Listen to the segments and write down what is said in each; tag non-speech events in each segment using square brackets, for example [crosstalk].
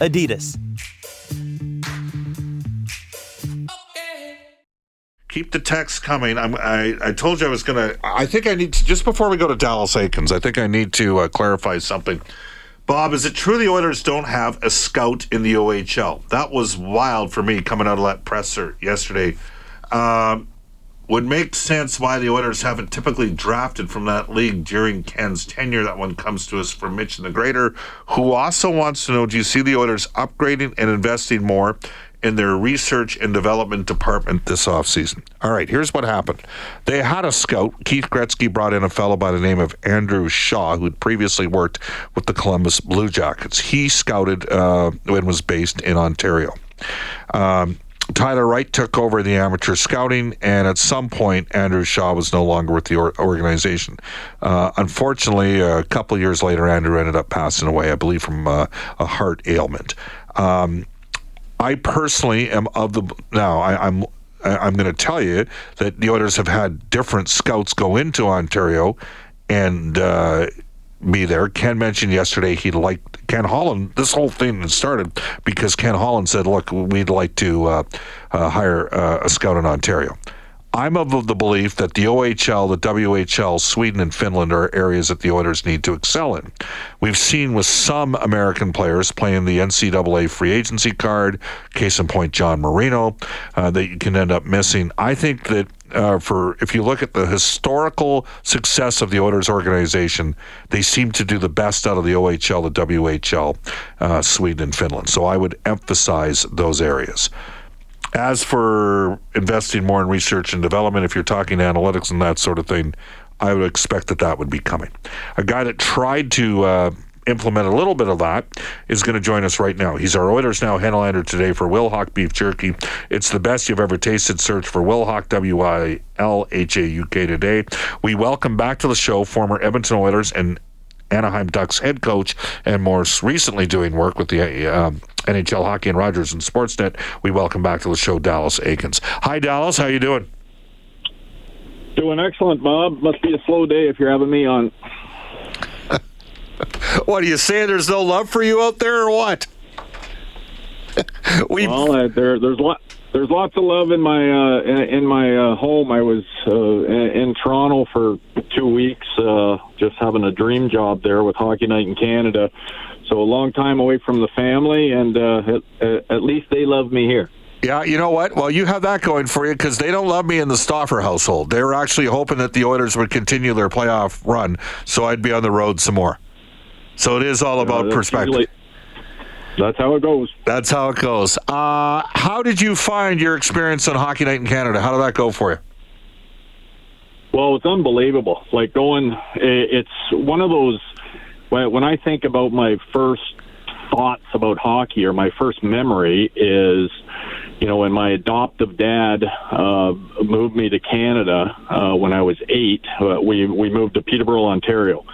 Adidas. Keep the text coming. I'm, I I told you I was gonna. I think I need to just before we go to Dallas Eakins. I think I need to uh, clarify something. Bob, is it true the Oilers don't have a scout in the OHL? That was wild for me coming out of that presser yesterday. Um, would make sense why the Oilers haven't typically drafted from that league during Ken's tenure. That one comes to us from Mitch and the Greater, who also wants to know do you see the Oilers upgrading and investing more in their research and development department this offseason? All right, here's what happened. They had a scout. Keith Gretzky brought in a fellow by the name of Andrew Shaw, who had previously worked with the Columbus Blue Jackets. He scouted uh, and was based in Ontario. Um, Tyler Wright took over the amateur scouting, and at some point, Andrew Shaw was no longer with the or- organization. Uh, unfortunately, a couple years later, Andrew ended up passing away, I believe, from uh, a heart ailment. Um, I personally am of the now. I, I'm I'm going to tell you that the Oilers have had different scouts go into Ontario, and uh, be there. Ken mentioned yesterday he liked Ken Holland. This whole thing started because Ken Holland said, "Look, we'd like to uh, uh, hire uh, a scout in Ontario." I'm of the belief that the OHL, the WHL, Sweden, and Finland are areas that the Oilers need to excel in. We've seen with some American players playing the NCAA free agency card, case in point, John Marino, uh, that you can end up missing. I think that uh, for if you look at the historical success of the Oilers organization, they seem to do the best out of the OHL, the WHL, uh, Sweden, and Finland. So I would emphasize those areas. As for investing more in research and development, if you're talking analytics and that sort of thing, I would expect that that would be coming. A guy that tried to uh, implement a little bit of that is going to join us right now. He's our Oilers Now Henlander today for Wilhauk Beef Jerky. It's the best you've ever tasted. Search for Wilhauk, W I L H A U K today. We welcome back to the show former Edmonton Oilers and Anaheim Ducks head coach, and more recently doing work with the uh, NHL Hockey and Rogers and Sportsnet. We welcome back to the show Dallas Eakins. Hi, Dallas. How you doing? Doing excellent, Bob. Must be a slow day if you're having me on. [laughs] what are you saying? There's no love for you out there, or what? [laughs] we well, uh, there, there's lot, there's lots of love in my uh, in, my uh, home. I was uh, in, Toronto for two weeks, uh, just having a dream job there with Hockey Night in Canada. So a long time away from the family, and uh, at, at least they love me here. Yeah, you know what? Well, you have that going for you because they don't love me in the Stauffer household. They were actually hoping that the Oilers would continue their playoff run, so I'd be on the road some more. So it is all about perspective. Usually, that's how it goes. That's how it goes. Uh, how did you find your experience on Hockey Night in Canada? How did that go for you? Well, it's unbelievable. Like going, it's one of those. When I think about my first thoughts about hockey or my first memory is you know, when my adoptive dad uh, moved me to Canada uh, when I was eight, uh, we we moved to Peterborough, Ontario,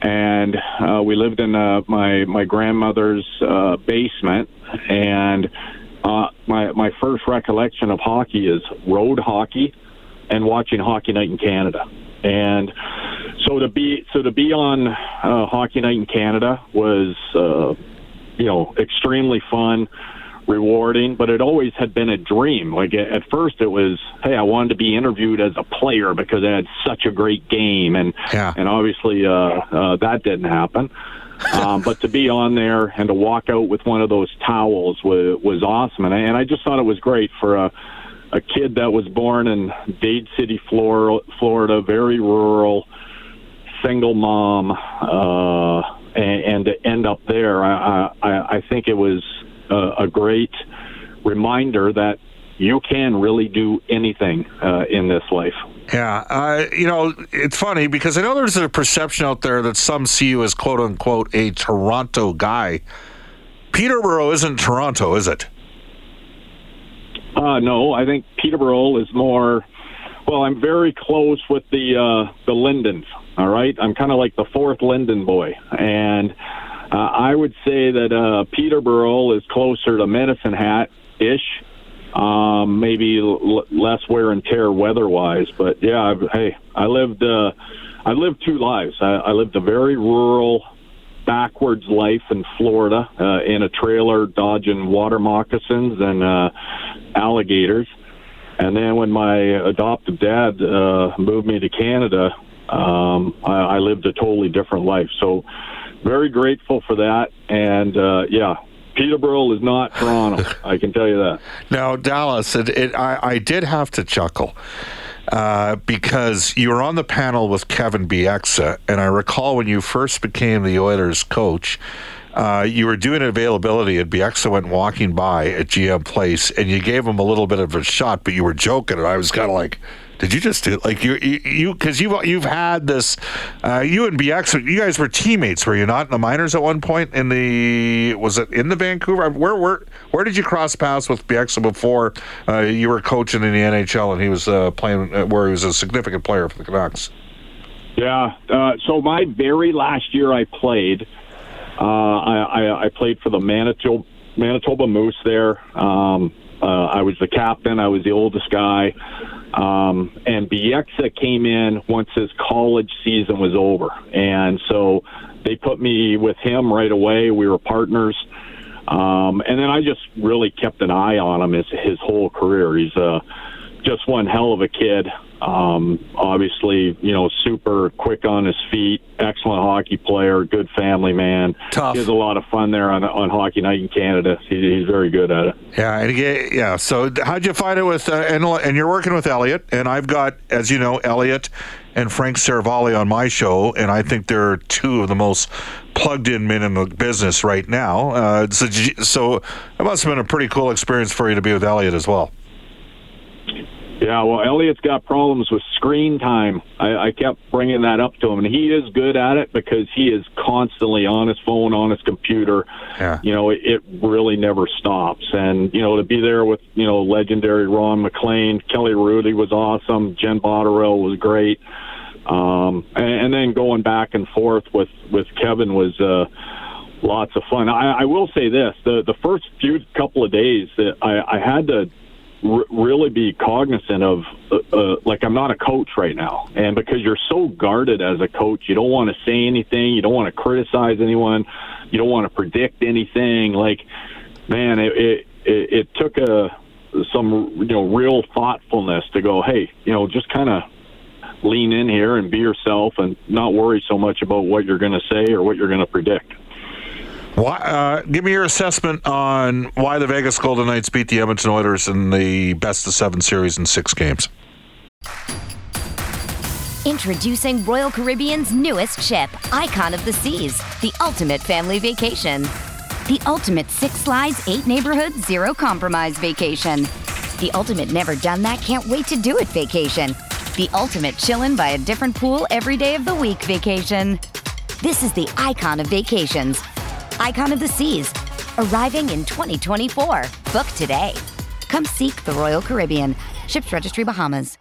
and uh, we lived in uh, my my grandmother's uh, basement. And uh, my my first recollection of hockey is road hockey and watching Hockey Night in Canada. And so to be so to be on uh, Hockey Night in Canada was uh, you know extremely fun rewarding, but it always had been a dream. Like at first, it was, hey, I wanted to be interviewed as a player because I had such a great game, and yeah. and obviously uh, uh, that didn't happen. um, but to be on there and to walk out with one of those towels was was awesome, and I, and I just thought it was great for a a kid that was born in Dade City, Florida, Florida, very rural, single mom, uh, and, and to end up there. I, I I think it was uh, a great reminder that you can really do anything uh, in this life. Yeah, uh, you know, it's funny because I know there's a perception out there that some see you as quote unquote a Toronto guy. Peterborough isn't Toronto, is it? Uh, no, I think Peterborough is more. Well, I'm very close with the uh, the Lindens. All right, I'm kind of like the fourth Linden boy, and uh, I would say that uh, Peterborough is closer to Medicine Hat ish. Um, maybe l- less wear and tear weather-wise, but yeah, I've, hey, I lived uh, I lived two lives. I, I lived a very rural, backwards life in Florida uh, in a trailer, dodging water moccasins and uh, alligators. And then when my adoptive dad uh, moved me to Canada, um, I, I lived a totally different life. So very grateful for that. And uh, yeah, Peterborough is not Toronto. I can tell you that. [laughs] Now, Dallas, it, it, I, I did have to chuckle. Uh, because you were on the panel with Kevin Bieksa, and I recall when you first became the Oilers coach, uh, you were doing availability, and Bieksa went walking by at GM Place, and you gave him a little bit of a shot, but you were joking, and I was kind of like, did you just do like you you because you, have you've had this uh, you and Bieksa you guys were teammates were you not in the minors at one point in the was it in the Vancouver where where where did you cross paths with Bieksa before uh, you were coaching in the NHL and he was uh, playing uh, where he was a significant player for the Canucks. Yeah, uh, so my very last year I played, uh, I, I, I played for the Manitoba Manitoba Moose there. Um, I was the captain. I was the oldest guy. Um, and Bieksa came in once his college season was over. And so they put me with him right away. We were partners. Um, and then I just really kept an eye on him his, his whole career. He's uh, just one hell of a kid. Um, obviously, you know, super quick on his feet, excellent hockey player, good family man. Tough. He has a lot of fun there on on Hockey Night in Canada. He, he's very good at it. Yeah, and yeah. So how'd you find it with uh, and, and you're working with Elliot, and I've got, as you know, Elliot and Frank Seravalli on my show, and I think they're two of the most plugged-in men in the business right now. Uh, so, so it must have been a pretty cool experience for you to be with Elliot as well. Yeah, well, Elliot's got problems with screen time. I, I kept bringing that up to him, and he is good at it because he is constantly on his phone, on his computer. Yeah. You know, it, it really never stops. And you know, to be there with you know legendary Ron MacLean, Kelly Hrudey was awesome, Jen Botterill was great, um, and, and then going back and forth with with Kevin was. uh Lots of fun. I, I will say this: the the first few couple of days, that I, I had to r- really be cognizant of uh, uh, like I'm not a coach right now, and because you're so guarded as a coach, you don't want to say anything, you don't want to criticize anyone, you don't want to predict anything. Like, man, it it, it, it took a some you know real thoughtfulness to go, hey, you know, just kind of lean in here and be yourself and not worry so much about what you're going to say or what you're going to predict. Why, uh, give me your assessment on why the Vegas Golden Knights beat the Edmonton Oilers in the best of seven series in six games. Introducing Royal Caribbean's newest ship, Icon of the Seas, the ultimate family vacation. The ultimate six slides, eight neighborhoods, zero compromise vacation. The ultimate never done that, can't wait to do it vacation. The ultimate chillin' by a different pool every day of the week vacation. This is the icon of vacations Icon of the Seas, arriving in 2024. Book today. Come seek the Royal Caribbean. Ships Registry Bahamas.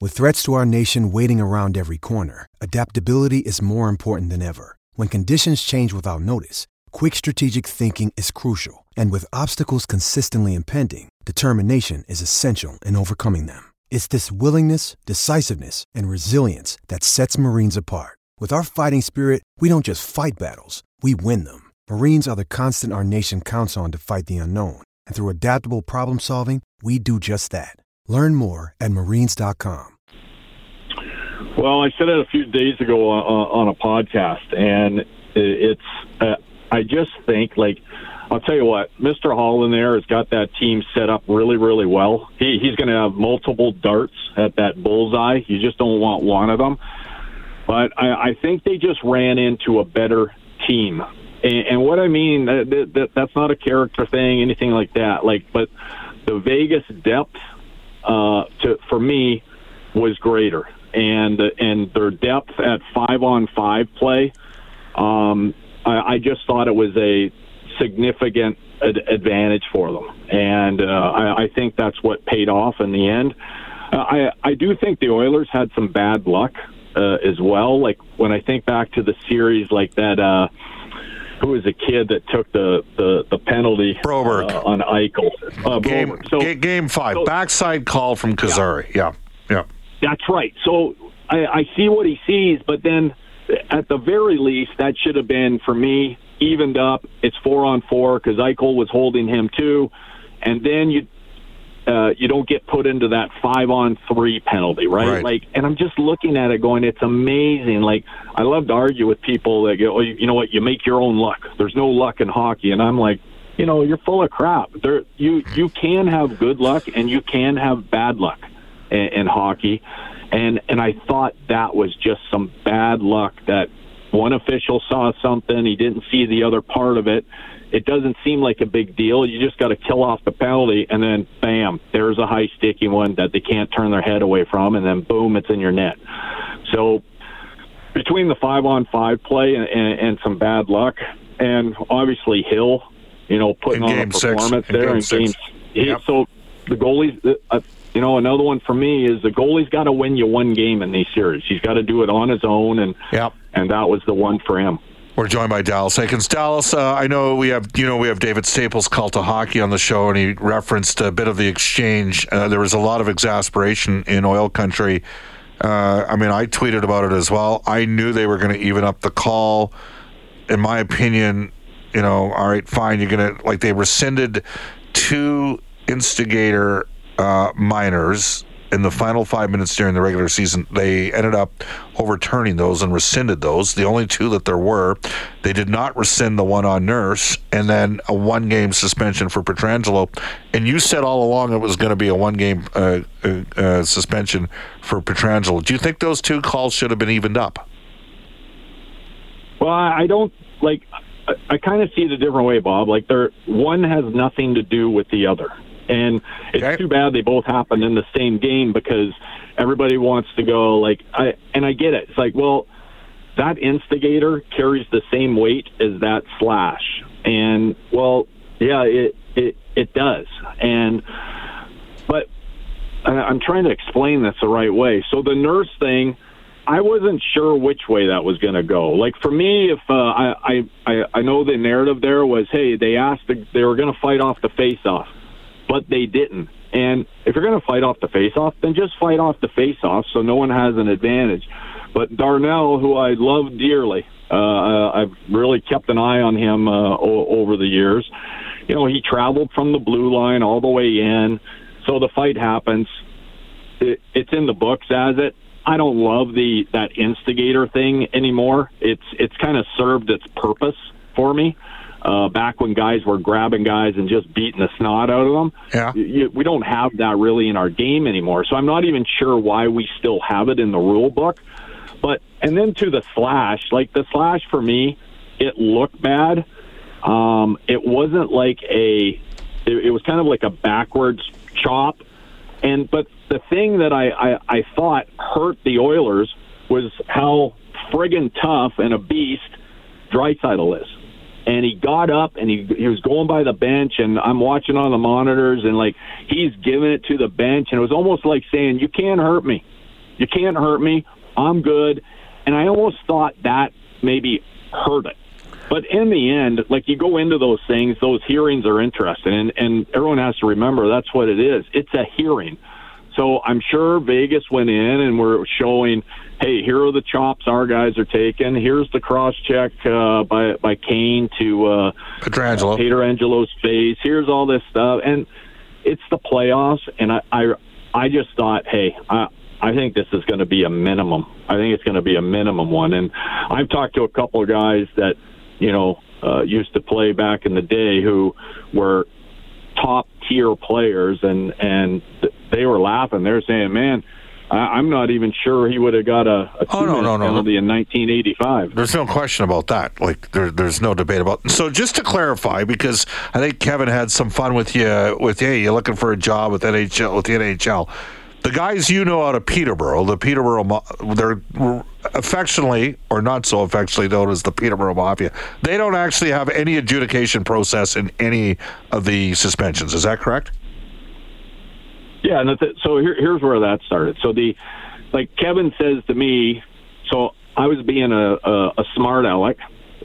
With threats to our nation waiting around every corner, adaptability is more important than ever. When conditions change without notice, quick strategic thinking is crucial. And with obstacles consistently impending, determination is essential in overcoming them. It's this willingness, decisiveness, and resilience that sets Marines apart. With our fighting spirit, we don't just fight battles, we win them. Marines are the constant our nation counts on to fight the unknown. And through adaptable problem solving, we do just that. Learn more at marines.com. Well, I said it a few days ago on, on a podcast, and it's, uh, I just think, like, I'll tell you what, Mr. Holland there has got that team set up really, really well. He, he's going to have multiple darts at that bullseye. You just don't want one of them. But I, I think they just ran into a better team and, and what I mean, that, that, that's not a character thing, anything like that. Like, but the Vegas depth, uh, to for me, was greater, and and their depth at five on five play. Um, I, I just thought it was a significant ad- advantage for them, and uh, I, I think that's what paid off in the end. Uh, I I do think the Oilers had some bad luck uh, as well. Like when I think back to the series, like that. Uh, who was a kid that took the the, the penalty Broberg. uh, on Eichel? Uh, Game, So ga- game five, so- backside call from Kozari. Yeah, yeah. that's right. So I, I see what he sees, but then at the very least, that should have been for me evened up. It's four on four because Eichel was holding him too, and then you. Uh, you don't get put into that five on three penalty, right? Right. Like, and I'm just looking at it, going, it's amazing. Like, I love to argue with people that go, oh, you, know what, you make your own luck. There's no luck in hockey, and I'm like, you know, you're full of crap. There, you you can have good luck and you can have bad luck in, in hockey, and and I thought that was just some bad luck that one official saw something he didn't see the other part of it. It doesn't seem like a big deal. You just got to kill off the penalty, and then bam, there's a high sticky one that they can't turn their head away from, and then boom, it's in your net. So between the five on five play and, and, and some bad luck, and obviously Hill, you know, putting In on a game six. performance In there game in six. games. he- Yep. So the goalies, uh, you know, another one for me is the goalie's got to win you one game in these series. He's got to do it on his own, and Yep. and that was the one for him. We're joined by Dallas Eakins. Dallas, uh, I know we have, you know, we have David Staples' Cult of Hockey on the show, and he referenced a bit of the exchange. Uh, there was a lot of exasperation in oil country. Uh, I mean, I tweeted about it as well. I knew they were going to even up the call. In my opinion, you know, all right, fine, you're going to, like, they rescinded two instigator uh, minors in the final five minutes during the regular season. They ended up overturning those and rescinded those. The only two that there were, they did not rescind the one on Nurse, and then a one game suspension for Pietrangelo. And you said all along it was going to be a one game uh, uh, uh, suspension for Pietrangelo. Do you think those two calls should have been evened up? Well, I don't like. I, I kind of see it a different way, Bob. Like, there one has nothing to do with the other, and it's Okay. too bad they both happened in the same game because everybody wants to go like I and I get it. It's like, well, that instigator carries the same weight as that slash, and well, yeah, it it it does, and but I'm trying to explain this the right way. So the nurse thing. I wasn't sure which way that was going to go. Like for me, if uh, I, I I know the narrative there was, hey, they asked the, they were going to fight off the face-off, but they didn't. And if you're going to fight off the face-off, then just fight off the face-off, so no one has an advantage. But Darnell, who I love dearly, uh, I've really kept an eye on him uh, o- over the years. You know, he traveled from the blue line all the way in, so the fight happens. It, it's in the books as it. I don't love the that instigator thing anymore. It's it's kind of served its purpose for me. Uh, back when guys were grabbing guys and just beating the snot out of them, Yeah. Y- y- we don't have that really in our game anymore. So I'm not even sure why we still have it in the rule book. But and then to the slash, like the slash for me, it looked bad. Um, it wasn't like a. It, it was kind of like a backwards chop, and but the thing that I, I I thought hurt the Oilers was how friggin' tough and a beast Draisaitl is. And he got up and he he was going by the bench, and I'm watching on the monitors, and like he's giving it to the bench, and it was almost like saying, "You can't hurt me, you can't hurt me, I'm good." And I almost thought that maybe hurt it. But in the end, like you go into those things, those hearings are interesting, and, and everyone has to remember that's what it is. It's a hearing. So I'm sure Vegas went in and we're showing, hey, here are the chops our guys are taking. Here's the cross check uh, by by Kane to uh, Pietrangelo. Peter Angelo's face. Here's all this stuff, and it's the playoffs. And I, I, I just thought, hey, I, I think this is going to be a minimum. I think it's going to be a minimum one. And I've talked to a couple of guys that, you know, uh, used to play back in the day who were top tier players, and and they were laughing. They're saying, man. I- I'm not even sure he would have got a, a Oh, no, no, no. penalty in 1985. There's no question about that. Like there, there's no debate about. So just to clarify, because I think Kevin had some fun with you. With hey, you're looking for a job with NHL with the NHL. The guys you know out of Peterborough, the Peterborough, they're affectionately or not so affectionately known as the Peterborough Mafia, they don't actually have any adjudication process in any of the suspensions. Is that correct? Yeah, and so here, here's where that started. So the like Kevin says to me, so I was being a, a, a smart aleck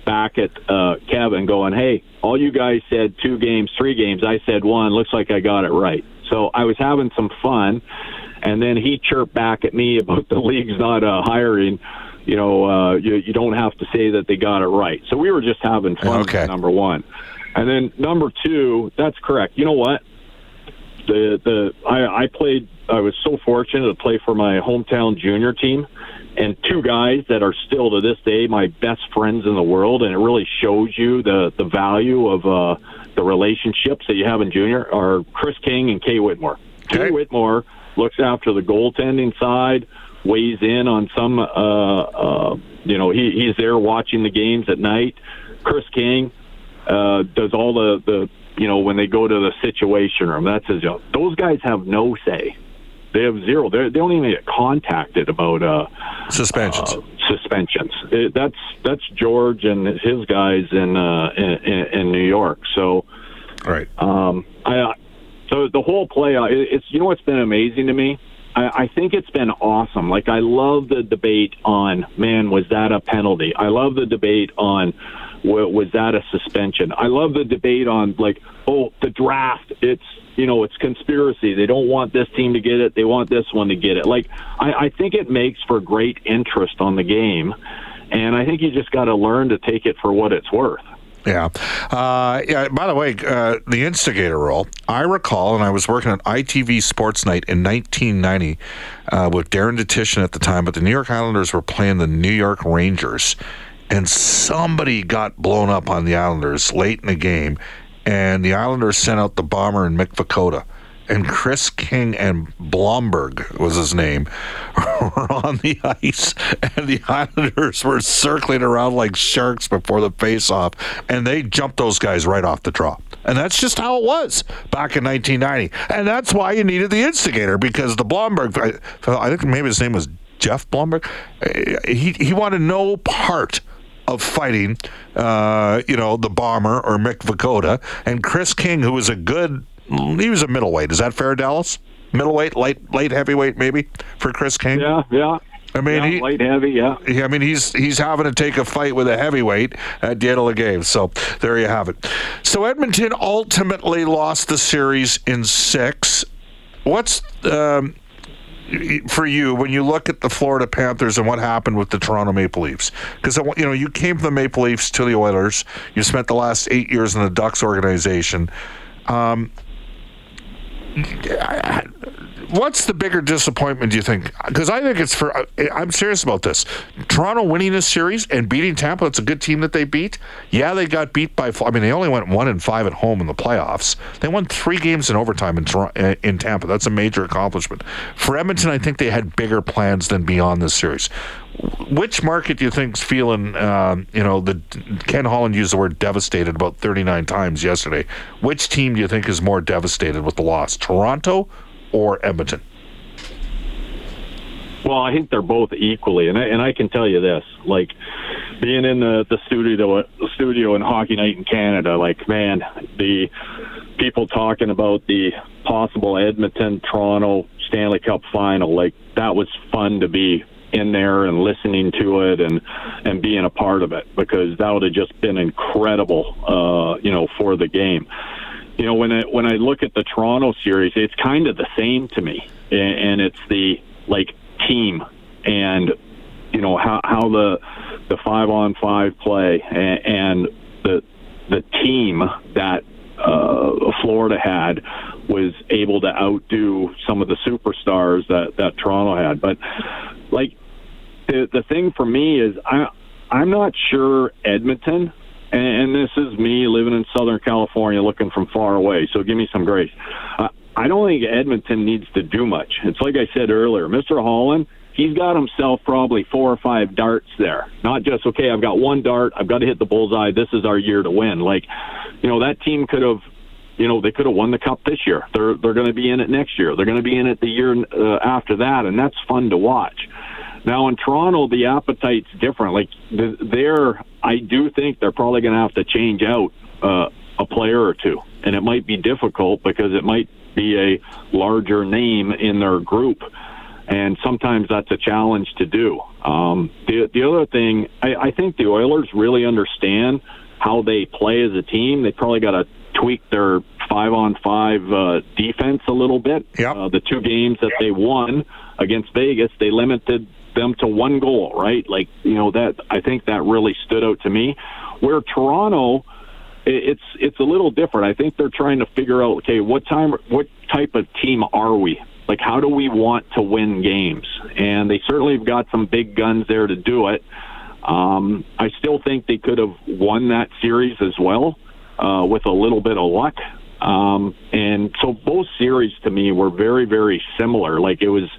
back at uh, Kevin, going, "Hey, all you guys said two games, three games. I said one. Looks like I got it right." So I was having some fun, and then he chirped back at me [laughs] about the league's not uh, hiring. You know, uh, you, you don't have to say that they got it right. So we were just having fun. Okay. Number one, and then number two, that's correct. You know what? The the I, I played. I was so fortunate to play for my hometown junior team, and two guys that are still to this day my best friends in the world, and it really shows you the the value of uh, the relationships that you have in junior are Kris King and Kay Whitmore. Okay. Kay Whitmore looks after the goaltending side, weighs in on some. Uh, uh, you know, he, he's there watching the games at night. Kris King uh, does all the the you know when they go to the situation room. That's his job. Those guys have no say. They have zero. They're, they don't even get contacted about uh, Suspensions. uh, suspensions. It, that's that's George and his guys in uh, in, in New York. So right. um, I so the whole play. uh, it- It's you know what's been amazing to me. I, I think it's been awesome. Like I love the debate on man, was that a penalty? I love the debate on was that a suspension? I love the debate on like oh the draft. It's you know it's conspiracy. They don't want this team to get it. They want this one to get it. Like I, I think it makes for great interest on the game, and I think you just got to learn to take it for what it's worth. Yeah. Uh, yeah. By the way, uh, the instigator role, I recall, and I was working at ITV Sports Night in 1990 uh, with Darren Detition at the time, but the New York Islanders were playing the New York Rangers, and somebody got blown up on the Islanders late in the game, and the Islanders sent out the bomber and Mick Vukota. And Kris King and Bloemberg was his name, [laughs] were on the ice, and the Islanders were circling around like sharks before the face-off, and they jumped those guys right off the draw. And that's just how it was back in 1990. And that's why you needed the instigator because the Bloemberg, I, think maybe his name was Jeff Blomberg, he he wanted no part of fighting, uh, you know, the bomber or Mick Vukota and Kris King, who was a good, he was a middleweight. Is that fair, Dallas? Middleweight, light, light heavyweight, maybe for Kris King. Yeah, yeah. I mean, yeah, he, light heavy, yeah. yeah, I mean, he's he's having to take a fight with a heavyweight at the end of the game. So there you have it. So Edmonton ultimately lost the series in six. What's um, for you when you look at the Florida Panthers and what happened with the Toronto Maple Leafs? Because you know you came from the Maple Leafs to the Oilers. You spent the last eight years in the Ducks organization. Um, what's the bigger disappointment do you think? Because i think it's for i'm serious about this. Toronto winning this series and beating tampa it's a good team that they beat. Yeah they got beat by i mean they only went one and five at home in the playoffs. They won three games in overtime in, in tampa. That's a major accomplishment. For edmonton i think they had bigger plans than beyond this series which market do you think's feeling um, you know the ken holland used the word devastated about 39 times yesterday which team do you think is more devastated with the loss toronto or Edmonton? Well, I think they're both equally, and I, and I can tell you this: like being in the the studio, the studio in Hockey Night in Canada, like man, the people talking about the possible Edmonton Toronto Stanley Cup final, like that was fun to be in there and listening to it and and being a part of it because that would have just been incredible, uh, you know, for the game. You know when I when I look at the Toronto series, it's kind of the same to me, and, and it's the like team and you know how how the the five on five play and, and the the team that uh, Florida had was able to outdo some of the superstars that that Toronto had. But like the the thing for me is I I'm not sure Edmonton and, and this is me living in Southern California, looking from far away. So give me some grace. Uh, I don't think Edmonton needs to do much. It's like I said earlier, Mr. Holland. He's got himself probably four or five darts there. Not just okay. I've got one dart. I've got to hit the bullseye. This is our year to win. Like, you know, that team could have you know they could have won the cup this year. They're they're going to be in it next year. They're going to be in it the year uh, after that, and that's fun to watch. Now in Toronto, the appetite's different. Like they're, I do think they're probably going to have to change out uh, a player or two, and it might be difficult because it might be a larger name in their group, and sometimes that's a challenge to do. Um, the the other thing, I, I think the Oilers really understand how they play as a team. They probably got to tweak their five on five uh, defense a little bit. Yep. Uh, the two games that they won against Vegas, they limited them to one goal, right? Like, you know, that I think that really stood out to me. Where Toronto, it's it's a little different. I think they're trying to figure out, okay, what time, what type of team are we? Like, how do we want to win games? And they certainly have got some big guns there to do it. Um, I still think they could have won that series as well uh, with a little bit of luck. Um, and so both series to me were very, very similar. Like it was,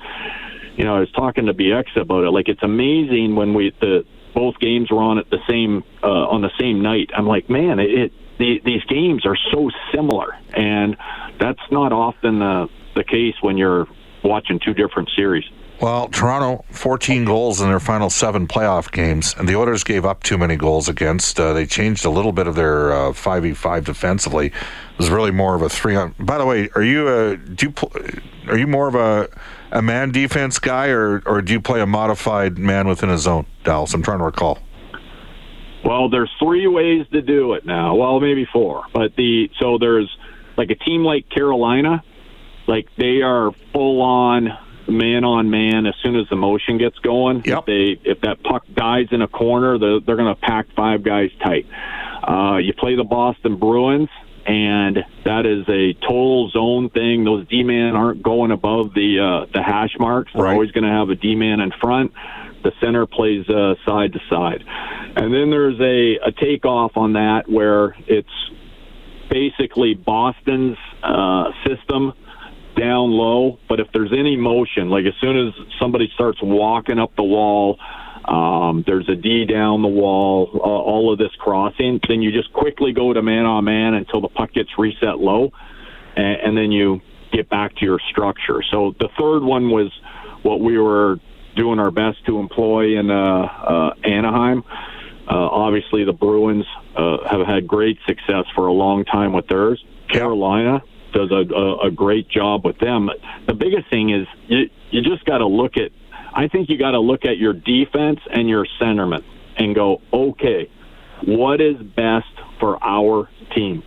you know, I was talking to Bieksa about it. Like it's amazing when we the both games were on at the same uh, on the same night. I'm like, man, it, it the, these games are so similar, and that's not often the the case when you're watching two different series. Well, Toronto, 14 goals in their final seven playoff games, and the Oilers gave up too many goals against. Uh, they changed a little bit of their uh, 5v5 defensively. It was really more of a three on. By the way, are you a do you pl- are you more of a a man defense guy, or or do you play a modified man within a zone, Dallas? I'm trying to recall. Well, there's three ways to do it now. Well, maybe four, but the so there's like a team like Carolina, like they are full on man on man as soon as the motion gets going. Yep. If they if that puck dies in a corner, they're, they're going to pack five guys tight. Uh, you play the Boston Bruins, and that is a total zone thing. Those D men aren't going above the uh, the hash marks. They're Right. always going to have a D man in front. The center plays uh, side to side, and then there's a a takeoff on that where it's basically Boston's uh, system down low. But if there's any motion, like as soon as somebody starts walking up the wall, um, there's a D down the wall, uh, all of this crossing, then you just quickly go to man on man until the puck gets reset low, and, and then you get back to your structure. So the third one was what we were doing our best to employ in uh, uh, Anaheim. Uh, obviously, the Bruins uh, have had great success for a long time with theirs. Carolina does a, a, a great job with them. The biggest thing is you, you just got to look at. I think you got to look at your defense and your centerman and go, okay, what is best for our team?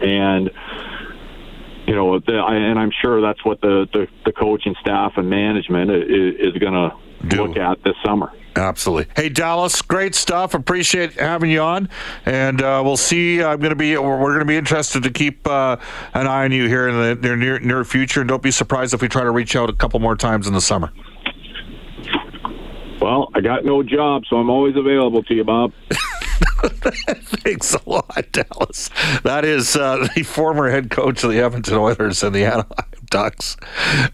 And you know, the, I, and I'm sure that's what the, the, the coaching staff and management is, is going to look at this summer. Absolutely. Hey, Dallas, great stuff. Appreciate having you on, and uh, we'll see. I'm going to be. We're, we're going to be interested to keep uh, an eye on you here in the near, near near future. And don't be surprised if we try to reach out a couple more times in the summer. Well, I got no job, so I'm always available to you, Bob. [laughs] [laughs] Thanks a lot, Dallas. That is uh, [laughs] the former head coach of the Edmonton Oilers and the Anaheim Ducks.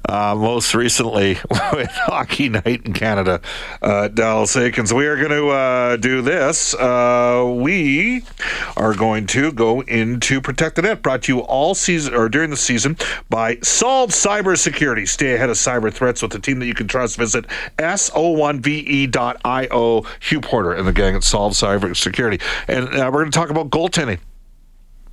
Uh, most recently [laughs] with Hockey Night in Canada, uh, Dallas Eakins. We are going to uh, do this. Uh, we are going to go into Protect the Net, brought to you all season or during the season by Solve Cybersecurity. Stay ahead of cyber threats with a team that you can trust. Visit so1ve.io. Hugh Porter and the gang at Solve Cybersecurity. And uh, we're going to talk about goaltending.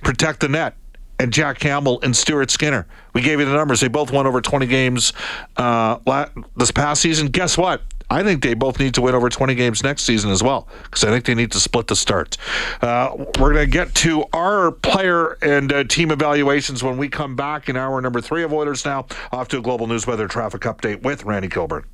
Protect the Net and Jack Campbell and Stuart Skinner. We gave you the numbers. They both won over 20 games uh, this past season. Guess what? I think they both need to win over 20 games next season as well because I think they need to split the start. Uh, we're going to get to our player and uh, team evaluations when we come back in hour number three of Oilers Now. Off to a global news weather traffic update with Randy Kilburn.